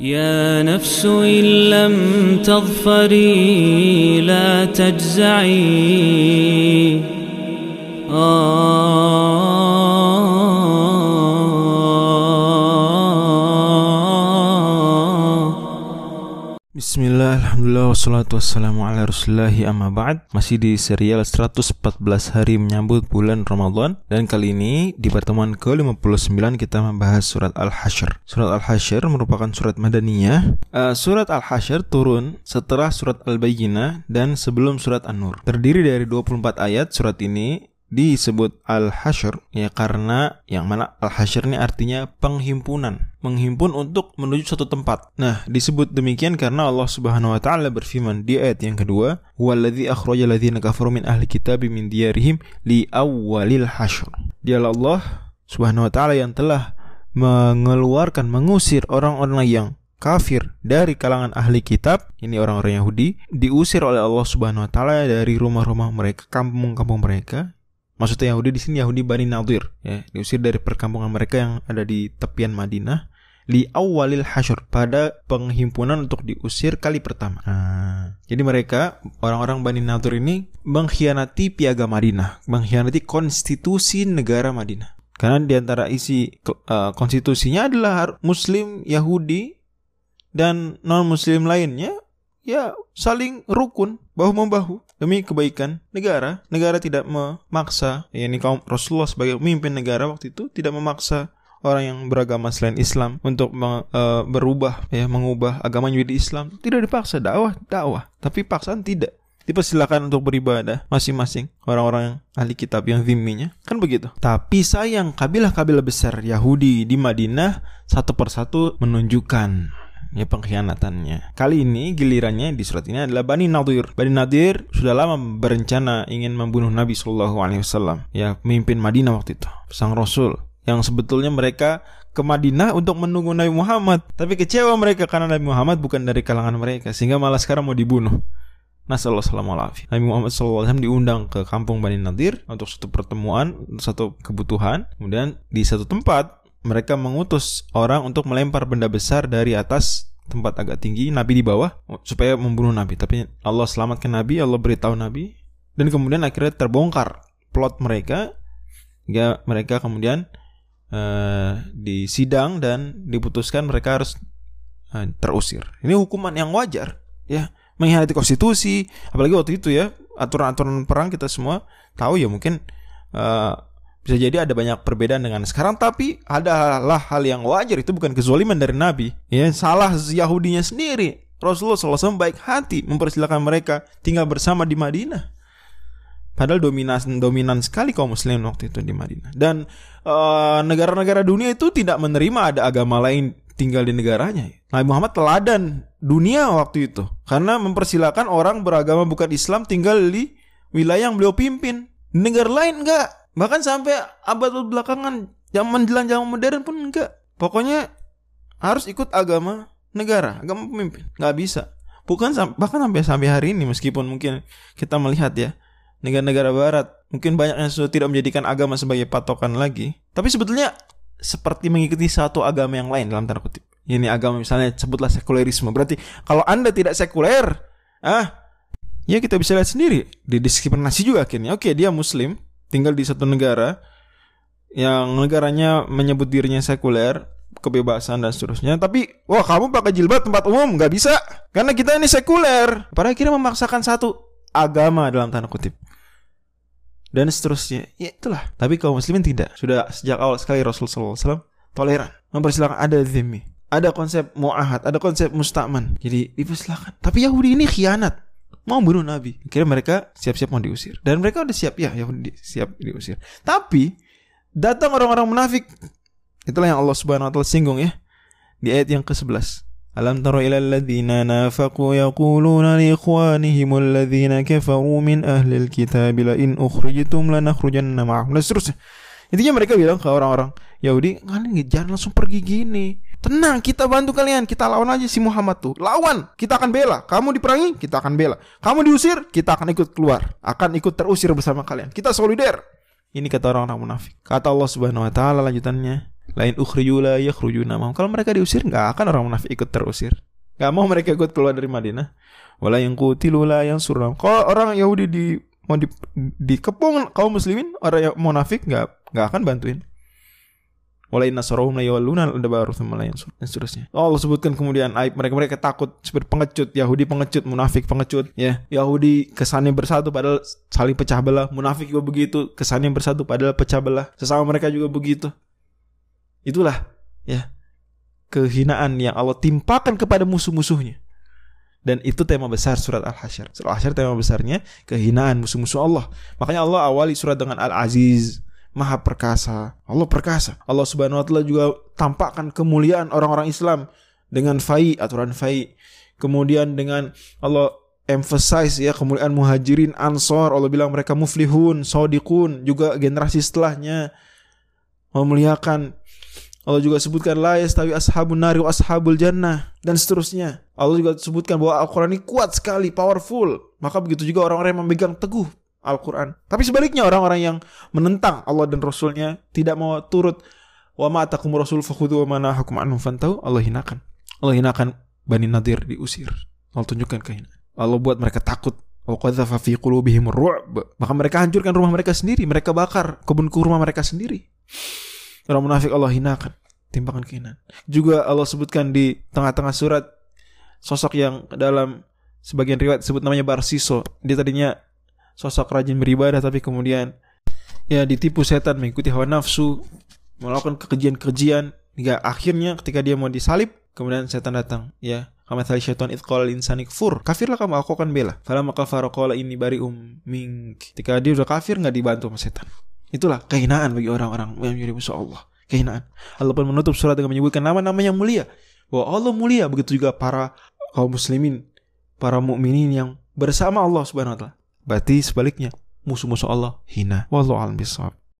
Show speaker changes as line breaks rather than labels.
يا نفس إن لم تظفري لا تجزعي.
Bismillah, Alhamdulillah, wassalatu wassalamu ala rasulillahi amma ba'd. Masih di serial 114 hari menyambut bulan Ramadan. Dan kali ini di pertemuan ke-59 kita membahas surat Al-Hashr. Surat Al-Hashr merupakan surat Madaniyah. Uh, Surat Al-Hashr turun setelah surat Al-Bayyinah dan sebelum surat An-Nur. Terdiri dari 24 ayat surat ini disebut al-hasyr ya karena yang mana al-hasyr ini artinya penghimpunan, menghimpun untuk menuju satu tempat. Nah, disebut demikian karena Allah Subhanahu wa taala berfirman di ayat yang kedua, "Wallazi akhrajal ladzina kafaru min ahli kitab min diyarihim li awwalil hasyr." Dialah Allah Subhanahu wa taala yang telah mengeluarkan, mengusir orang-orang yang kafir dari kalangan ahli kitab, ini orang-orang Yahudi, diusir oleh Allah Subhanahu wa taala dari rumah-rumah mereka, kampung-kampung mereka Maksudnya Yahudi di sini Yahudi Bani Nadir ya, diusir dari perkampungan mereka yang ada di tepian Madinah li awalil hasyur pada penghimpunan untuk diusir kali pertama. Nah, jadi mereka orang-orang Bani Nadir ini mengkhianati piagam Madinah, mengkhianati konstitusi negara Madinah. Karena di antara isi uh, konstitusinya adalah Muslim, Yahudi, dan non-Muslim lainnya ya saling rukun bahu membahu. Demi kebaikan negara. Negara tidak memaksa, ya ini kaum Rasulullah sebagai pemimpin negara waktu itu tidak memaksa orang yang beragama selain Islam untuk uh, berubah ya mengubah agamanya menjadi Islam. Tidak dipaksa dakwah dakwah. Tapi paksaan tidak. Dipersilakan untuk beribadah masing-masing. Orang-orang ahli kitab yang zimminya. Kan begitu. Tapi sayang kabilah-kabilah besar Yahudi di Madinah satu persatu menunjukkan ya pengkhianatannya. Kali ini gilirannya di surat ini adalah Bani Nadir. Bani Nadir sudah lama berencana ingin membunuh Nabi Shallallahu Alaihi Wasallam, ya pemimpin Madinah waktu itu, sang Rasul. Yang sebetulnya mereka ke Madinah untuk menunggu Nabi Muhammad, tapi kecewa mereka karena Nabi Muhammad bukan dari kalangan mereka, sehingga malah sekarang mau dibunuh. Nasallallahu Nabi Muhammad SAW diundang ke kampung Bani Nadir untuk satu pertemuan, satu kebutuhan. Kemudian di satu tempat mereka mengutus orang untuk melempar benda besar dari atas tempat agak tinggi, Nabi di bawah supaya membunuh Nabi. Tapi Allah selamatkan Nabi, Allah beritahu Nabi, dan kemudian akhirnya terbongkar plot mereka, hingga mereka kemudian uh, disidang dan diputuskan mereka harus uh, terusir. Ini hukuman yang wajar, ya mengkhianati konstitusi, apalagi waktu itu ya aturan-aturan perang kita semua tahu ya mungkin uh, bisa jadi ada banyak perbedaan dengan sekarang tapi adalah hal yang wajar itu bukan kezoliman dari Nabi. Ya, salah Yahudinya sendiri. Rasulullah SAW baik hati mempersilahkan mereka tinggal bersama di Madinah. Padahal dominan dominan sekali kaum muslim waktu itu di Madinah. Dan eh, negara-negara dunia itu tidak menerima ada agama lain tinggal di negaranya. Nabi Muhammad teladan dunia waktu itu karena mempersilahkan orang beragama bukan Islam tinggal di wilayah yang beliau pimpin. Negara lain enggak. Bahkan sampai abad belakangan zaman jelang zaman modern pun enggak. Pokoknya harus ikut agama negara, agama pemimpin. Nggak bisa. Bukan bahkan sampai sampai hari ini meskipun mungkin kita melihat ya negara-negara barat mungkin banyak yang sudah tidak menjadikan agama sebagai patokan lagi. Tapi sebetulnya seperti mengikuti satu agama yang lain dalam tanda kutip. Ini agama misalnya sebutlah sekulerisme. Berarti kalau Anda tidak sekuler, ah ya kita bisa lihat sendiri didiskriminasi juga akhirnya. Oke, dia muslim, tinggal di satu negara yang negaranya menyebut dirinya sekuler, kebebasan dan seterusnya. Tapi wah kamu pakai jilbab tempat umum nggak bisa karena kita ini sekuler. Pada akhirnya memaksakan satu agama dalam tanda kutip dan seterusnya. Ya itulah. Tapi kaum muslimin tidak. Sudah sejak awal sekali Rasulullah SAW toleran, mempersilahkan ada zimmi, ada konsep mu'ahad, ada konsep musta'man. Jadi dipersilahkan. Tapi Yahudi ini khianat mau bunuh Nabi. Kira mereka siap-siap mau diusir. Dan mereka udah siap ya, Yahudi siap diusir. Tapi datang orang-orang munafik. Itulah yang Allah Subhanahu wa taala singgung ya di ayat yang ke-11. Alam tara ila alladhina nafaqu yaquluna li ikhwanihim alladhina kafaru min ahli alkitab la in ukhrijtum lanakhrujanna ma'akum. Dan seterusnya. Intinya mereka bilang ke orang-orang Yahudi, kalian jangan langsung pergi gini. Tenang, kita bantu kalian. Kita lawan aja si Muhammad tuh. Lawan, kita akan bela. Kamu diperangi, kita akan bela. Kamu diusir, kita akan ikut keluar. Akan ikut terusir bersama kalian. Kita solider. Ini kata orang-orang munafik. Kata Allah Subhanahu wa taala lanjutannya, Lain ukhriju la yakhrujuna. Kalau mereka diusir nggak akan orang munafik ikut terusir. Nggak mau mereka ikut keluar dari Madinah. Wala yang qutilu la yang suram. Kalau orang Yahudi di mau di, dikepung kaum muslimin, orang yang munafik nggak nggak akan bantuin. Walain nasarahum la yawalluna baru dan seterusnya. Allah sebutkan kemudian aib mereka. Mereka takut seperti pengecut Yahudi pengecut munafik pengecut ya. Yahudi kesannya bersatu padahal saling pecah belah. Munafik juga begitu kesannya bersatu padahal pecah belah. Sesama mereka juga begitu. Itulah ya kehinaan yang Allah timpakan kepada musuh-musuhnya. Dan itu tema besar surat Al-Hasyr. Surat Al-Hasyr tema besarnya kehinaan musuh-musuh Allah. Makanya Allah awali surat dengan Al-Aziz, maha perkasa. Allah perkasa. Allah Subhanahu wa taala juga tampakkan kemuliaan orang-orang Islam dengan fai aturan fai. Kemudian dengan Allah emphasize ya kemuliaan muhajirin ansor Allah bilang mereka muflihun sodiqun juga generasi setelahnya memuliakan Allah juga sebutkan la yastawi ashabun nari ashabul jannah dan seterusnya. Allah juga sebutkan bahwa Al-Qur'an ini kuat sekali, powerful. Maka begitu juga orang-orang yang memegang teguh Al-Quran. Tapi sebaliknya orang-orang yang menentang Allah dan Rasulnya tidak mau turut wa ma atakum rasul fakhudhu wa ma nahakum anhu fantahu Allah hinakan. Allah hinakan Bani Nadir diusir. Allah tunjukkan kehinaan. Allah buat mereka takut. Wa qadzafa fi qulubihim ru'b. Maka mereka hancurkan rumah mereka sendiri, mereka bakar kebun kurma mereka sendiri. Orang munafik Allah hinakan, timpakan kehinaan. Juga Allah sebutkan di tengah-tengah surat sosok yang dalam sebagian riwayat sebut namanya Barsiso. Dia tadinya sosok rajin beribadah tapi kemudian ya ditipu setan mengikuti hawa nafsu melakukan kekejian-kekejian hingga akhirnya ketika dia mau disalib kemudian setan datang ya. Kama tali syaitan itqal insani kfur. Kafirlah kamu aku akan bela. Fala maka farokola ini bari um ming ketika dia udah kafir nggak dibantu sama setan. Itulah kehinaan bagi orang-orang yang menjadi musuh Allah. Kehinaan. Allah pun menutup surat dengan menyebutkan nama-nama yang mulia. Bahwa Allah mulia begitu juga para kaum muslimin para mukminin yang bersama Allah Subhanahu wa taala Berarti sebaliknya musuh-musuh Allah hina. Wallahu a'lam.